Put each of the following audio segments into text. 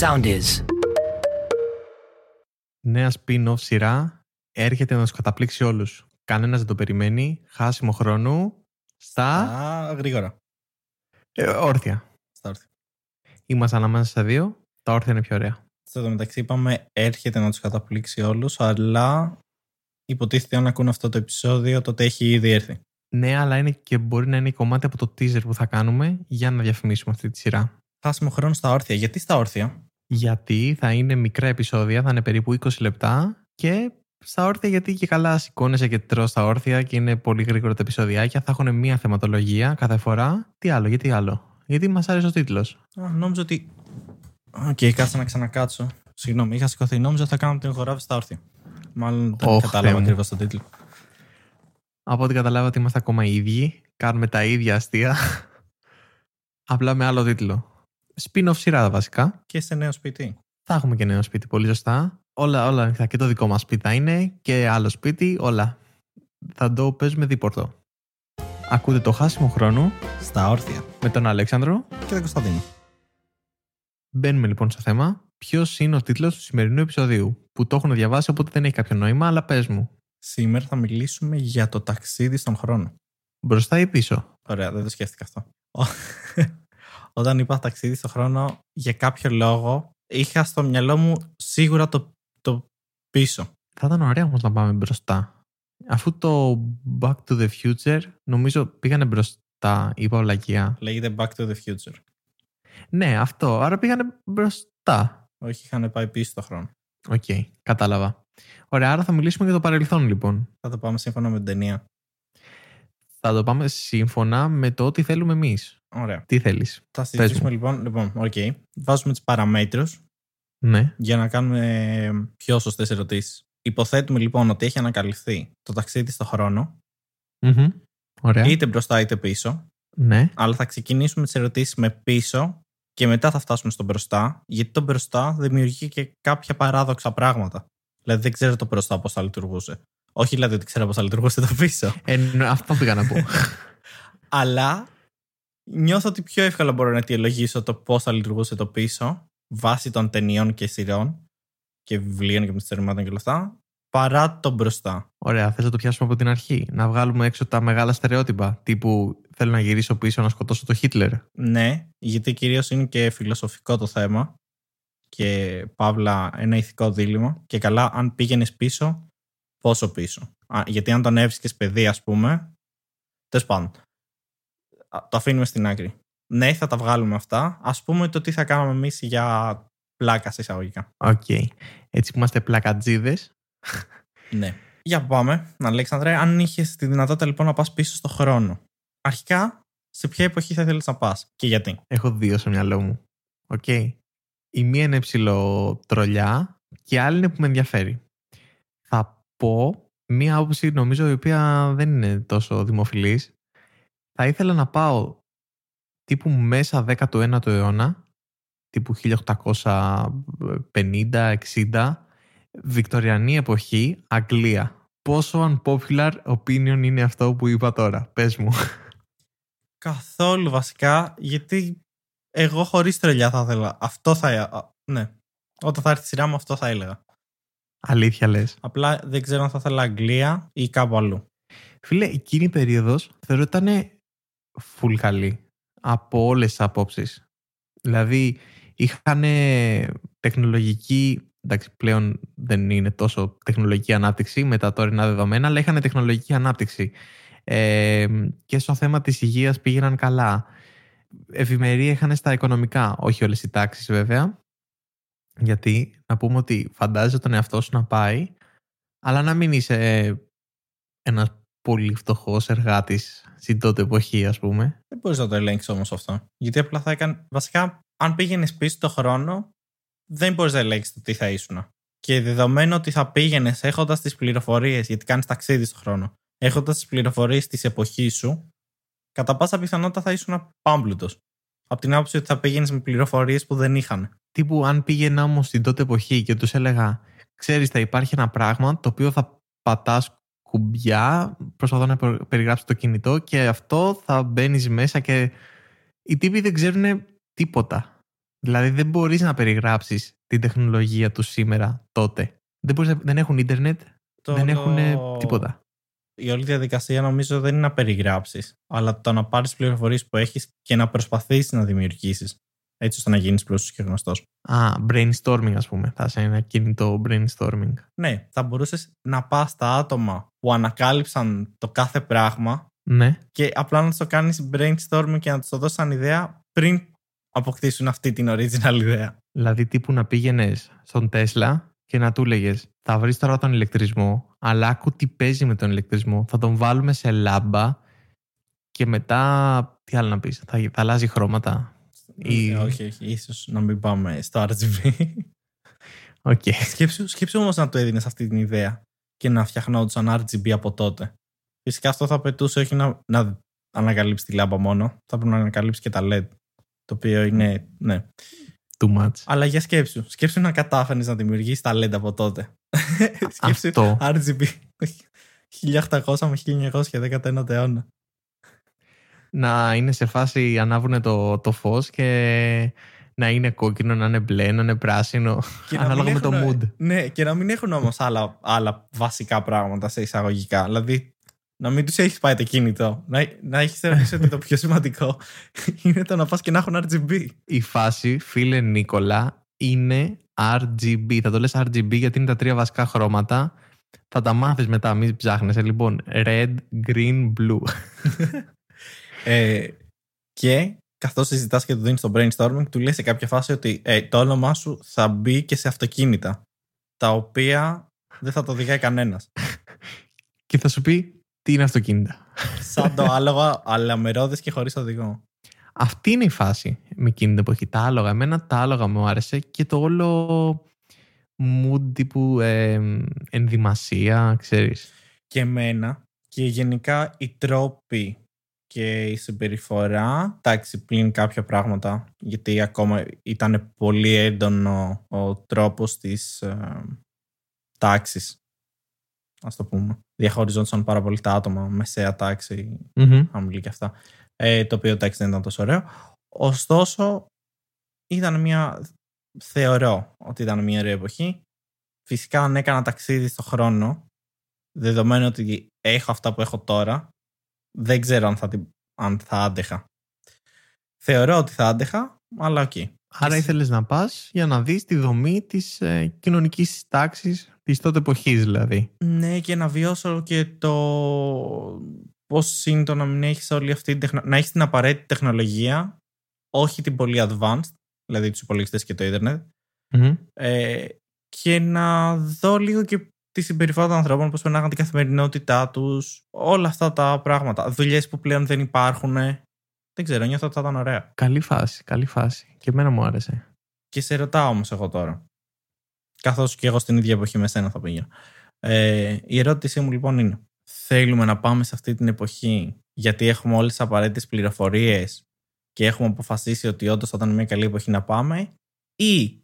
Sound is. Νέα spin-off σειρά έρχεται να τους καταπλήξει όλους. Κανένας δεν το περιμένει. Χάσιμο χρόνου. Στα. Α, γρήγορα. Ε, όρθια. Στα όρθια. Είμαστε ανάμεσα στα δύο. Τα όρθια είναι πιο ωραία. Στο μεταξύ είπαμε έρχεται να τους καταπλήξει όλους, αλλά υποτίθεται αν ακούν αυτό το επεισόδιο τότε έχει ήδη έρθει. Ναι, αλλά είναι και μπορεί να είναι κομμάτι από το teaser που θα κάνουμε για να διαφημίσουμε αυτή τη σειρά. Χάσιμο χρόνου στα όρθια. Γιατί στα όρθια; Γιατί θα είναι μικρά επεισόδια, θα είναι περίπου 20 λεπτά και στα όρθια γιατί και καλά σηκώνεσαι και τρως στα όρθια και είναι πολύ γρήγορα τα επεισοδιάκια. Θα έχουν μία θεματολογία κάθε φορά. Τι άλλο, γιατί άλλο; Γιατί μας άρεσε ο τίτλος. Α, νόμιζα ότι. Οκ, κάτσε να ξανακάτσω. Συγγνώμη, είχα σηκωθεί. Νόμιζα ότι θα κάνουμε την χοράβη στα όρθια. Μάλλον δεν Ωχ, κατάλαβα Θεέ μου. ακριβώς τον τίτλο. Από ό,τι καταλάβα ότι είμαστε ακόμα οι ίδιοι. Κάνουμε τα ίδια αστεία. Απλά με άλλο τίτλο. Spin-off σειρά βασικά. Και σε νέο σπίτι. Θα έχουμε και νέο σπίτι, πολύ σωστά. Όλα, όλα ανοιχτά. Και το δικό μας σπίτι θα είναι και άλλο σπίτι, όλα. Θα το παίζουμε δίπορτο. Ακούτε το χάσιμο χρόνο Στα όρθια. με τον Αλέξανδρο. Και τον Κωνσταντίνο. Μπαίνουμε λοιπόν στο θέμα. Ποιος είναι ο τίτλος του σημερινού επεισοδίου, που το έχουν διαβάσει οπότε δεν έχει κάποιο νόημα, αλλά πες μου. Σήμερα θα μιλήσουμε για το ταξίδι στον χρόνο. Μπροστά ή πίσω; Ωραία, δεν το σκέφτηκα αυτό. Όταν είπα ταξίδι στον χρόνο, για κάποιο λόγο είχα στο μυαλό μου σίγουρα το, το πίσω. Θα ήταν ωραία όμως να πάμε μπροστά. Αφού το Back to the Future νομίζω πήγανε μπροστά, είπα ολακία. Λέγεται Back to the Future. Ναι, αυτό. Άρα πήγανε μπροστά. Όχι, είχαν πάει πίσω στον χρόνο. Οκ, κατάλαβα. Ωραία, άρα θα μιλήσουμε για το παρελθόν λοιπόν. Θα το πάμε σύμφωνα με την ταινία. Θα το πάμε σύμφωνα με το ότι θέλουμε εμείς. Ωραία. Τι θέλεις; Θα συζητήσουμε λοιπόν. Λοιπόν, οκ. Βάζουμε τις παραμέτρους Ναι. για να κάνουμε πιο σωστές ερωτήσεις. Υποθέτουμε λοιπόν ότι έχει ανακαλυφθεί το ταξίδι στον χρόνο, Μμμ. Ωραία. είτε μπροστά είτε πίσω. Ναι. Αλλά θα ξεκινήσουμε τις ερωτήσεις με πίσω και μετά θα φτάσουμε στο μπροστά, γιατί το μπροστά δημιουργεί και κάποια παράδοξα πράγματα. Δηλαδή δεν ξέρω το μπροστά πώς θα λειτουργούσε. Όχι δηλαδή ότι ξέρω πώς θα λειτουργούσε το πίσω. Ε, ναι, αυτό πήγα να πω. Αλλά νιώθω ότι πιο εύκολα μπορώ να αιτιολογήσω το πώς θα λειτουργούσε το πίσω βάσει των ταινιών και σειρών και βιβλίων και μυστηριωμάτων και όλα αυτά, παρά το μπροστά. Ωραία, θες να το πιάσουμε από την αρχή; Να βγάλουμε έξω τα μεγάλα στερεότυπα. Τύπου θέλω να γυρίσω πίσω να σκοτώσω το Χίτλερ. Ναι, γιατί κυρίως είναι και φιλοσοφικό το θέμα και παύλα ένα ηθικό δίλημα. Και καλά, αν πήγαινες πίσω, πόσο πίσω; Α, γιατί αν τον έβρισκες παιδί, ας πούμε. Τέλος πάντων. Α, Το αφήνουμε στην άκρη. Ναι, θα τα βγάλουμε αυτά. Ας πούμε το τι θα κάναμε εμείς για πλάκα σε εισαγωγικά. Οκ. Έτσι που είμαστε πλακατζίδες. Ναι. Για πάμε, Αλέξανδρε, αν είχες τη δυνατότητα λοιπόν να πας πίσω στο χρόνο. Αρχικά, σε ποια εποχή θα ήθελες να πας και γιατί; Έχω δύο στο μυαλό μου. Οκ. Η μία είναι ψιλοτρολιά και η άλλη είναι που με ενδιαφέρει. Θα πω μία άποψη νομίζω η οποία δεν είναι τόσο δημοφιλής. Θα ήθελα να πάω τύπου μέσα 19ο αιώνα, τύπου 1850-60, Βικτοριανή εποχή, Αγγλία. Πόσο unpopular opinion είναι αυτό που είπα τώρα. Πες μου. Καθόλου βασικά, γιατί εγώ χωρίς τρελιά θα ήθελα. Αυτό θα. α, Ναι. Όταν θα έρθει η σειρά μου, αυτό θα έλεγα. Αλήθεια λες. Απλά δεν ξέρω αν θα ήθελα Αγγλία ή κάπου αλλού. Φίλε, εκείνη η περίοδος θεωρώ ότι ήταν full καλή από όλες τις απόψεις. Δηλαδή, είχαν τεχνολογική, εντάξει πλέον δεν είναι τόσο τεχνολογική ανάπτυξη με τα τωρινά δεδομένα, αλλά είχαν τεχνολογική ανάπτυξη. Ε, και στο θέμα της υγείας πήγαιναν καλά. Ευημερία είχαν στα οικονομικά, όχι όλες οι τάξεις βέβαια. Γιατί να πούμε ότι φαντάζεσαι τον εαυτό σου να πάει, αλλά να μην είσαι ένας πολύ φτωχός εργάτης στην τότε εποχή, ας πούμε. Δεν μπορείς να το ελέγξεις όμως αυτό. Γιατί απλά θα έκανε. Βασικά, αν πήγαινες πίσω το χρόνο, δεν μπορείς να ελέγξεις το τι θα ήσουν. Και δεδομένου ότι θα πήγαινες έχοντας τις πληροφορίες, γιατί κάνεις ταξίδι στον χρόνο, έχοντας τις πληροφορίες της εποχής σου, κατά πάσα πιθανότητα θα ήσουν πάμπλουτο. Από την άποψη ότι θα πήγαινες με πληροφορίες που δεν είχαν. Τύπου, αν πήγαινα όμως στην τότε εποχή και τους έλεγα, ξέρεις, θα υπάρχει ένα πράγμα το οποίο θα πατάς κουμπιά, προσπαθώ να πε- περιγράψω το κινητό και αυτό θα μπαίνεις μέσα και οι τύποι δεν ξέρουν τίποτα. Δηλαδή δεν μπορείς να περιγράψεις την τεχνολογία τους σήμερα τότε. Δεν, μπορείς, να- δεν έχουν ίντερνετ, Το δεν έχουν όλο- τίποτα. Η όλη διαδικασία νομίζω δεν είναι να περιγράψεις, αλλά το να πάρεις πληροφορίες που έχεις και να προσπαθήσεις να δημιουργήσεις. Έτσι ώστε να γίνεις πλούσιος και γνωστός. Α, brainstorming ας πούμε. Θα είσαι ένα κινητό brainstorming. Ναι, θα μπορούσες να πας στα άτομα που ανακάλυψαν το κάθε πράγμα Ναι. και απλά να το κάνεις brainstorming και να τους το δώσεις σαν ιδέα πριν αποκτήσουν αυτή την original ιδέα. Δηλαδή τύπου να πήγαινες στον Τέσλα και να του έλεγες θα βρεις τώρα τον ηλεκτρισμό, αλλά άκου τι παίζει με τον ηλεκτρισμό. Θα τον βάλουμε σε λάμπα και μετά, τι άλλο να πεις, θα, θα αλλάζει χρώματα. Ή- Ε, όχι, όχι, ίσως να μην πάμε στο RGB. Οκ. σκέψου, σκέψου όμως να το έδινες αυτή την ιδέα και να φτιαχνόντουσαν RGB από τότε. Φυσικά αυτό θα απαιτούσε όχι να, να ανακαλύψει τη λάμπα μόνο, θα πρέπει να ανακαλύψει και τα LED. Το οποίο είναι, ναι. Too much. Αλλά για σκέψου. Σκέψου να κατάφερε να δημιουργήσεις τα LED από τότε. σκέψου Αυτό. RGB 1800 με 1919 αιώνα. Να είναι σε φάση ανάβουν το, το φως και να είναι κόκκινο, να είναι μπλε, να είναι πράσινο. Και να Ανάλογα μην με το έχουν- mood. Ναι, και να μην έχουν όμως άλλα, άλλα βασικά πράγματα σε εισαγωγικά. Δηλαδή, να μην τους έχεις πάει το κινητό. Να, να έχεις θεωρήσει ότι το πιο σημαντικό είναι το να πας και να έχουν RGB. Η φάση, φίλε Νίκολα, είναι RGB. Θα το λες RGB γιατί είναι τα τρία βασικά χρώματα. Θα τα μάθεις μετά, μην ψάχνεσαι. Λοιπόν, red, green, blue. Ε, και καθώς συζητάς και του δίνεις το brainstorming, του λέει σε κάποια φάση ότι ε, το όνομά σου θα μπει και σε αυτοκίνητα. Τα οποία δεν θα το οδηγάει κανένας. και θα σου πει τι είναι αυτοκίνητα. Σαν το άλογα, αλλά με ρόδες και χωρίς οδηγό. Αυτή είναι η φάση με εκείνη την εποχή. Τα άλογα. Εμένα τα άλογα μου άρεσε και το όλο mood τύπου ε, ενδυμασία, ξέρεις. και εμένα και γενικά οι τρόποι και η συμπεριφορά, εντάξει πλην κάποια πράγματα, γιατί ακόμα ήταν πολύ έντονο ο τρόπος της ε, τάξης, ας το πούμε. Διαχωριζόντουσαν πάρα πολύ τα άτομα, μεσαία τάξη, Μμμ. χαμηλή και αυτά, ε, το οποίο εντάξει δεν ήταν τόσο ωραίο. Ωστόσο, ήταν μια, θεωρώ ότι ήταν μια ωραία εποχή. Φυσικά αν έκανα ταξίδι στο χρόνο, δεδομένου ότι έχω αυτά που έχω τώρα, δεν ξέρω αν θα, την- αν θα άντεχα. Θεωρώ ότι θα άντεχα, αλλά οκ. Άρα Εσύ- ήθελες να πας για να δεις τη δομή της ε, κοινωνικής τάξης της τότε εποχής δηλαδή. Ναι, και να βιώσω και το πώς είναι το να μην έχεις όλη αυτή την τεχνο... να έχεις την απαραίτητη τεχνολογία, όχι την πολύ advanced, δηλαδή τους υπολογιστές και το ίντερνετ, Μμμ. ε, και να δω λίγο και τη συμπεριφορά των ανθρώπων, πώς περνάγαν την καθημερινότητά τους, όλα αυτά τα πράγματα. Δουλειές που πλέον δεν υπάρχουν. Δεν ξέρω, νιώθω ότι θα ήταν ωραία. Καλή φάση, καλή φάση. Και εμένα μου άρεσε. Και σε ρωτάω όμως εγώ τώρα. Καθώς και εγώ στην ίδια εποχή με σένα θα πήγαινα. Ε, η ερώτησή μου λοιπόν είναι θέλουμε να πάμε σε αυτή την εποχή γιατί έχουμε όλες τις απαραίτητες πληροφορίες και έχουμε αποφασίσει ότι όντως θα ήταν μια καλή εποχή να πάμε ή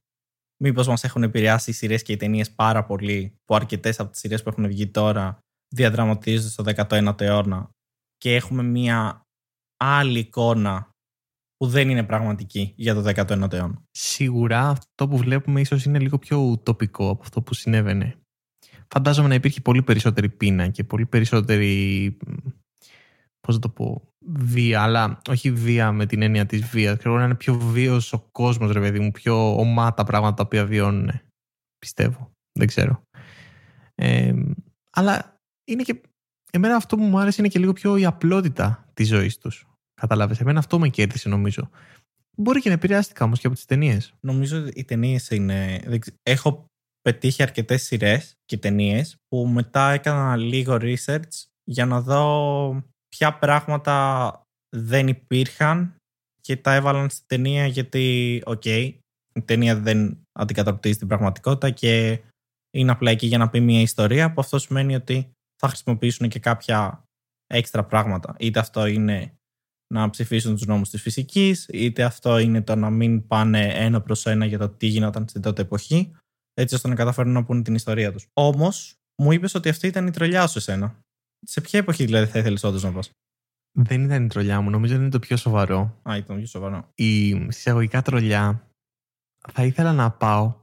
μήπως μας έχουν επηρεάσει οι σειρές και οι ταινίες πάρα πολύ που αρκετές από τις σειρές που έχουν βγει τώρα διαδραματίζονται στο 19ο αιώνα και έχουμε μια άλλη εικόνα που δεν είναι πραγματική για το 19ο αιώνα. Σίγουρα αυτό που βλέπουμε ίσως είναι λίγο πιο ουτοπικό από αυτό που συνέβαινε. Φαντάζομαι να υπήρχε πολύ περισσότερη πείνα και πολύ περισσότερη, πώς να το πω, βία, αλλά όχι βία με την έννοια της βίας. Ξέρω να είναι πιο βίος ο κόσμος, ρε παιδί μου, πιο ομά τα πράγματα τα οποία βιώνουν. Πιστεύω. Δεν ξέρω. Ε, αλλά είναι και... Εμένα αυτό που μου άρεσε είναι και λίγο πιο η απλότητα της ζωής τους. Κατάλαβες. Εμένα αυτό με κέρδισε νομίζω. Μπορεί και να επηρεάστηκα όμως και από τις ταινίες. Νομίζω ότι οι ταινίες είναι. δεν ξε- Έχω πετύχει αρκετές σειρές και ταινίες που μετά έκανα λίγο research για να δω ποια πράγματα δεν υπήρχαν και τα έβαλαν στην ταινία γιατί, οκ, η ταινία δεν αντικατοπτρίζει την πραγματικότητα και είναι απλά εκεί για να πει μια ιστορία που αυτό σημαίνει ότι θα χρησιμοποιήσουν και κάποια έξτρα πράγματα. Είτε αυτό είναι να ψηφίσουν τους νόμους της φυσικής, είτε αυτό είναι το να μην πάνε ένα προς ένα για το τι γινόταν στην τότε εποχή, έτσι ώστε να καταφέρουν να πούνε την ιστορία τους. Όμως, μου είπες ότι αυτή ήταν η τρολιά σου εσένα. Σε ποια εποχή δηλαδή θα ήθελες όντως να πας; Δεν ήταν η τρολιά μου, νομίζω ότι είναι το πιο σοβαρό. Α, ήταν πιο σοβαρό. Η συσσαγωγικά τρολιά θα ήθελα να πάω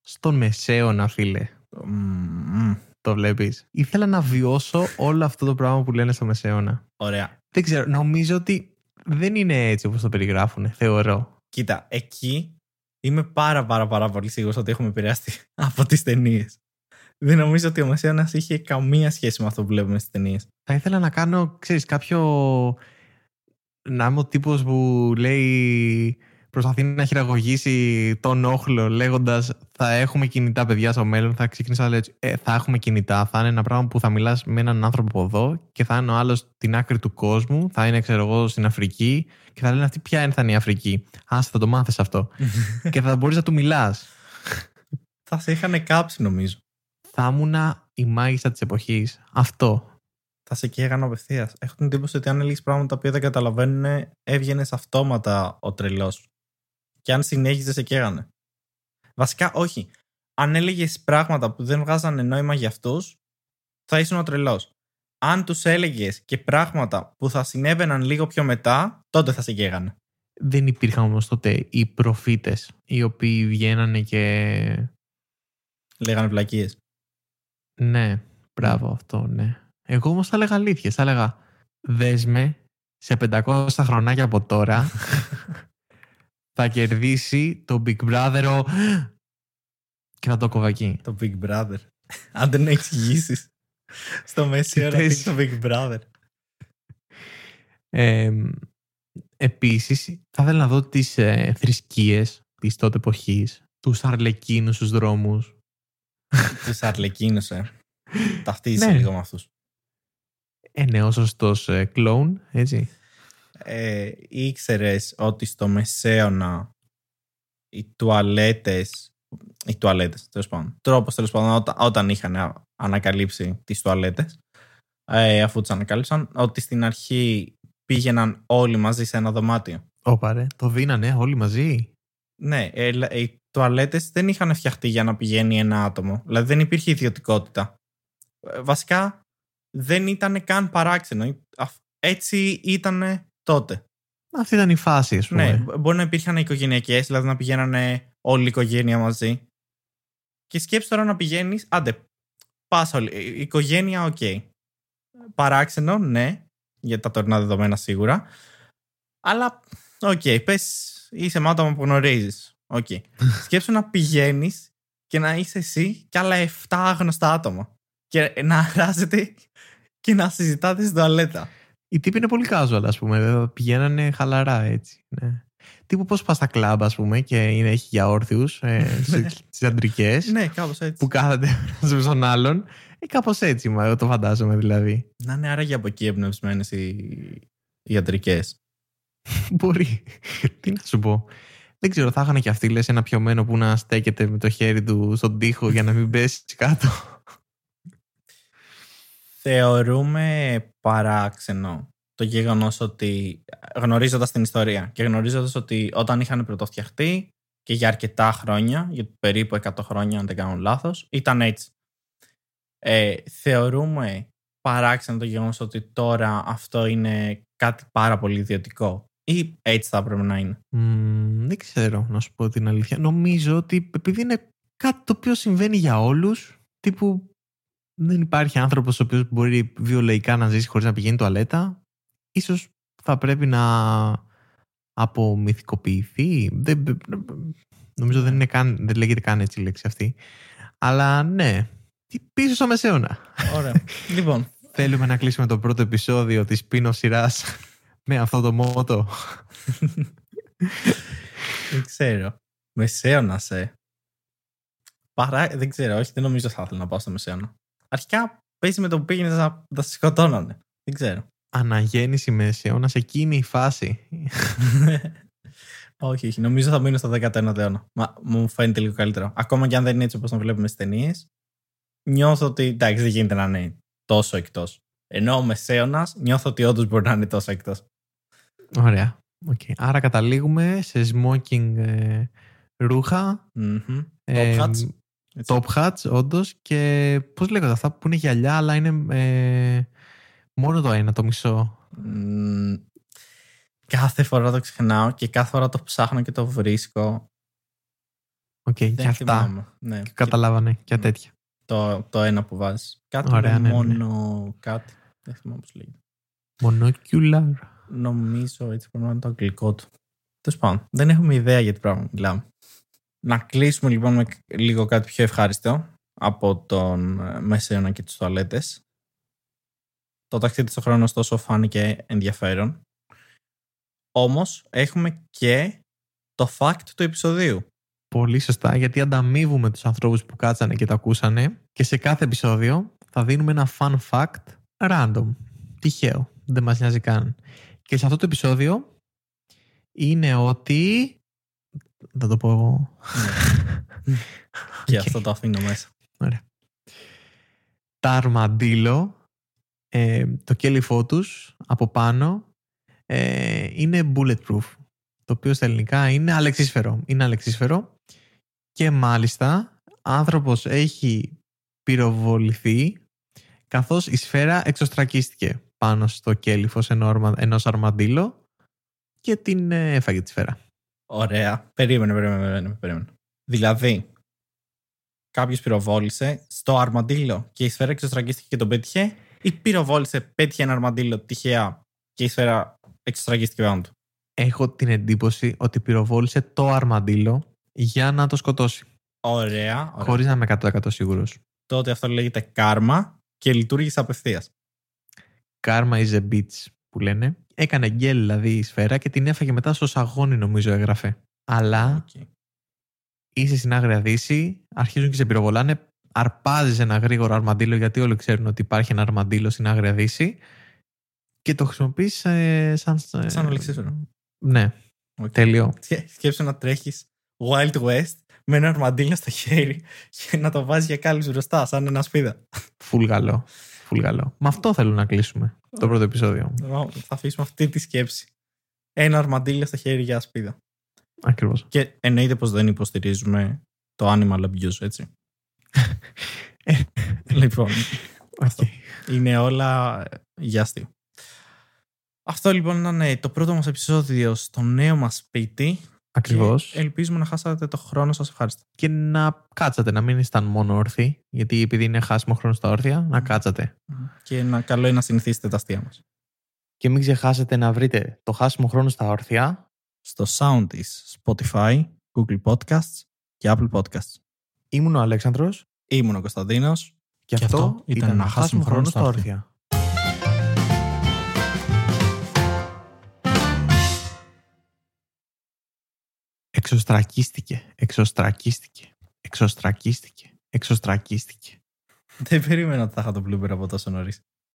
στον Μεσαίωνα, φίλε. Μμμ. Το βλέπεις. Ήθελα να βιώσω όλο αυτό το πράγμα που λένε στο Μεσαίωνα. Ωραία. Δεν ξέρω, νομίζω ότι δεν είναι έτσι όπως το περιγράφουν, θεωρώ. Κοίτα, εκεί είμαι πάρα πάρα πάρα πολύ σίγουρος ότι έχουμε επηρεαστεί από τις ταινίες. Δεν νομίζω ότι ο Μεσαίωνας είχε καμία σχέση με αυτό που βλέπουμε στις ταινίες. Θα ήθελα να κάνω, ξέρεις, κάποιο... Να είμαι ο τύπος που λέει... Προσπαθεί να χειραγωγήσει τον όχλο λέγοντας θα έχουμε κινητά παιδιά στο μέλλον. Θα ξεκινήσω να λέω έτσι, «Ε, θα έχουμε κινητά. Θα είναι ένα πράγμα που θα μιλάς με έναν άνθρωπο από εδώ και θα είναι ο άλλος στην άκρη του κόσμου. Θα είναι, ξέρω εγώ, στην Αφρική και θα λένε αυτή ποια είναι θα είναι η Αφρική; Α, θα το μάθεις αυτό. και θα μπορείς να του μιλάς. Θα σε είχαν κάψει νομίζω. Θα ήμουν η μάγισσα της εποχής. Αυτό. Θα σε καίγανε απευθεία. Έχω την εντύπωση ότι αν έλεγες πράγματα τα οποία δεν καταλαβαίνουν, έβγαινε αυτόματα ο τρελός. Και αν συνέχιζε, σε καίγανε. Βασικά, όχι. Αν έλεγες πράγματα που δεν βγάζανε νόημα για αυτούς, θα ήσουν ο τρελός. Αν τους έλεγες και πράγματα που θα συνέβαιναν λίγο πιο μετά, τότε θα σε καίγανε. Δεν υπήρχαν όμως τότε οι προφήτες οι οποίοι βγαίνανε και. Λέγανε βλακίες. Ναι, μπράβο αυτό, ναι. Εγώ όμως θα έλεγα αλήθειες. Θα έλεγα δέσμε σε 500 χρονάκια από τώρα θα κερδίσει το Big Brother ο... και θα το κοβακεί. Το Big Brother. Αν δεν εξηγήσεις. Στο μέση ώρα τι είναι θες. το Big Brother. Ε, επίσης, θα ήθελα να δω τις ε, θρησκείες της τότε εποχής, τους αρλεκίνους στους δρόμους. Τους Αρλεκίνους, ε. Ταυτίζεσαι Ναι. λίγο με αυτούς. Ε, ναι, ο σωστός ε, κλόουν, έτσι. ε, ήξερες ότι στο Μεσαίωνα οι τουαλέτες οι τουαλέτες τέλος πάντων τρόπος τέλος πάντων όταν, όταν είχαν α- ανακαλύψει τις τουαλέτες ε, αφού τις ανακάλυψαν ότι στην αρχή πήγαιναν όλοι μαζί σε ένα δωμάτιο Όπα ρε, το δίνανε όλοι μαζί; ναι, ε, λα- οι τουαλέτες δεν είχαν φτιαχτεί για να πηγαίνει ένα άτομο δηλαδή δεν υπήρχε ιδιωτικότητα Ε, βασικά δεν ήταν καν παράξενο Ε, αφ- έτσι ήταν τότε Αυτή ήταν η φάση, ας πούμε. Ναι, μπο- μπορεί να υπήρχαν οικογενειακές, δηλαδή να πηγαίνανε όλη η οικογένεια μαζί. Και σκέψου τώρα να πηγαίνεις, άντε, πας όλη. Η οικογένεια, οκ. Παράξενο, ναι, για τα τωρινά δεδομένα σίγουρα. Αλλά, OK, okay, πες είσαι με άτομα που γνωρίζεις. Οκ. σκέψου να πηγαίνεις και να είσαι εσύ και άλλα 7 άγνωστα άτομα. Και να αράζετε και να συζητάτε στην τουαλέτα. Οι τύποι είναι πολύ casual, ας πούμε. βέβαια, Πηγαίνανε χαλαρά, έτσι. Ναι. Τύπου πώς πας στα κλαμπ, ας πούμε, και είναι, έχει για όρθιους, ε, στις αντρικές, ναι, κάπως έτσι. που κάθονται ένας στον άλλον. Ε, κάπως έτσι, μα, το φαντάζομαι δηλαδή. Να είναι άραγε από εκεί εμπνευσμένες οι ιατρικέ. Μπορεί. Τι να σου πω. Δεν ξέρω, θα είχαν και αυτοί, λες, ένα πιωμένο που να στέκεται με το χέρι του στον τοίχο για να μην πέσει κάτω. Θεωρούμε παράξενο το γεγονός ότι γνωρίζοντας την ιστορία και γνωρίζοντας ότι όταν είχαν πρωτοφτιαχτεί και για αρκετά χρόνια, για περίπου 100 χρόνια, αν δεν κάνω λάθος, ήταν έτσι. Ε, θεωρούμε παράξενο το γεγονός ότι τώρα αυτό είναι κάτι πάρα πολύ ιδιωτικό. Ή έτσι θα έπρεπε να είναι; Μμμ, δεν ξέρω, να σου πω την αλήθεια. Νομίζω ότι επειδή είναι κάτι το οποίο συμβαίνει για όλους, τύπου δεν υπάρχει άνθρωπος ο οποίος μπορεί βιολογικά να ζήσει χωρίς να πηγαίνει τουαλέτα, ίσως θα πρέπει να απομυθικοποιηθεί. Δεν, νομίζω δεν, είναι καν, δεν λέγεται καν έτσι η λέξη αυτή. Αλλά ναι, τι- πίσω στο μεσαίωνα. Ωραία. λοιπόν, Θέλουμε να κλείσουμε το πρώτο επεισόδιο της πίνω σειράς με αυτό το μότο. δεν ξέρω. Μεσαίωνα, ε. Παρά, δεν ξέρω, όχι, δεν νομίζω θα ήθελα να πάω στο μεσαίωνα. Αρχικά παίζει με το που πήγαινες να, να σε σκοτώνανε. Δεν ξέρω. Αναγέννηση μεσαίωνας, εκείνη η φάση. όχι, όχι. Νομίζω θα μείνω στο 19ο αιώνα. Μα μου φαίνεται λίγο καλύτερο. Ακόμα και αν δεν είναι έτσι όπως τον βλέπουμε στις ταινίες, νιώθω ότι εντάξει, δεν γίνεται να είναι τόσο εκτός. Ενώ ο μεσαίωνας νιώθω ότι όντως μπορεί να είναι τόσο εκτός. Ωραία. Okay. Άρα καταλήγουμε σε smoking ε, ρούχα, ε, Top hats. Έτσι. top hats όντως και πώς λέγονται αυτά που είναι γυαλιά αλλά είναι ε, μόνο το ένα, το μισό; Μμμ, κάθε φορά το ξεχνάω και κάθε φορά το ψάχνω και το βρίσκω. Οκ, και Δεν αυτά. θυμάμαι. Ναι. Και καταλάβανε και Μμ. τέτοια. Το, το ένα που βάζεις. Κάτι Ωραία, με ναι, ναι. μόνο κάτι. Δεν θυμάμαι πώς λέγεται. Monocular. Νομίζω έτσι πρέπει να είναι το αγγλικό του. Τέλος πάντων, δεν έχουμε ιδέα για τι πράγμα μιλάμε. Να κλείσουμε λοιπόν με λίγο κάτι πιο ευχάριστο από τον ε, Μεσαίωνα και τις τουαλέτες. Το ταξίδι στο χρόνο ωστόσο φάνηκε ενδιαφέρον. Όμως έχουμε και το fact του επεισοδίου. Πολύ σωστά, γιατί ανταμείβουμε τους ανθρώπους που κάτσανε και το ακούσανε και σε κάθε επεισόδιο θα δίνουμε ένα fun fact random, τυχαίο, δεν μας νοιάζει καν. Και σε αυτό το επεισόδιο είναι ότι... Θα το πω εγώ. Και Οκ. αυτό το αφήνω μέσα. Τα αρμαντήλο, ε, το κέλυφό τους από πάνω ε, είναι bulletproof. Το οποίο στα ελληνικά είναι αλεξίσφαιρο. Είναι αλεξίσφαιρο και μάλιστα άνθρωπος έχει πυροβοληθεί καθώς η σφαίρα εξοστρακίστηκε πάνω στο κέλυφος ενό αρμα- ενός αρμαντήλο και την ε, έφαγε τη σφαίρα. Ωραία. Περίμενε, περίμενε, περίμενε. περίμενε. Δηλαδή, κάποιος πυροβόλησε στο αρμαντήλο και η σφαίρα εξωστραγγίστηκε και τον πέτυχε, ή πυροβόλησε, πέτυχε ένα αρμαντήλο τυχαία και η σφαίρα εξωστραγγίστηκε πάνω του; Έχω την εντύπωση ότι πυροβόλησε το αρμαντήλο για να το σκοτώσει. Ωραία. ωραία. Χωρίς να είμαι 100% σίγουρος. Τότε αυτό λέγεται κάρμα και λειτουργήσε απευθείας. Karma is a bitch που λένε. Έκανε γκελ δηλαδή η σφαίρα και την έφαγε μετά στο σαγόνι νομίζω έγραφε. Αλλά είσαι στην Άγρια Δύση, αρχίζουν και σε πυροβολάνε, αρπάζει ένα γρήγορο αρμαντήλο γιατί όλοι ξέρουν ότι υπάρχει ένα αρμαντήλο στην Άγρια Δύση και το χρησιμοποιείς σαν. Σαν αλεξίσφαιρο. Ναι, Οκ. τέλειο. Σκέψου να τρέχεις Wild West με ένα αρμαντήλο στο χέρι και να το βάζεις για κάλυψη μπροστά, σαν ένα ασπίδα. Φουλ γαλό. Φουλ γαλό. Με αυτό θέλω να κλείσουμε το πρώτο επεισόδιο. Ω, Θα αφήσουμε αυτή τη σκέψη. Ένα αρμαντήλο στο χέρι για σπίδα. Ακριβώς. Και εννοείται πως δεν υποστηρίζουμε το animal abuse, έτσι. λοιπόν, αυτό. είναι όλα για αστείο. Αυτό λοιπόν ήταν ε, το πρώτο μας επεισόδιο στο νέο μας σπίτι. Ακριβώς. Και ελπίζουμε να χάσατε το χρόνο σας ευχαριστώ. Και να κάτσατε, να μην ήσταν μόνο όρθιοι, γιατί επειδή είναι χάσιμο χρόνο στα όρθια, να κάτσατε. Και να, καλό είναι να συνηθίσετε τα αστεία μας. Και μην ξεχάσετε να βρείτε το χάσιμο χρόνο στα όρθια Στο sound της Spotify, Google Podcasts και Apple Podcasts. Ήμουν ο Αλέξανδρος Ήμουν ο Κωνσταντίνος. και, Και αυτό ήταν να χάσουμε χρόνο στα όρθια. Εξωστρακίστηκε, εξωστρακίστηκε, εξωστρακίστηκε, εξωστρακίστηκε. Δεν περίμενα ότι θα είχα το blooper από τόσο νωρίς.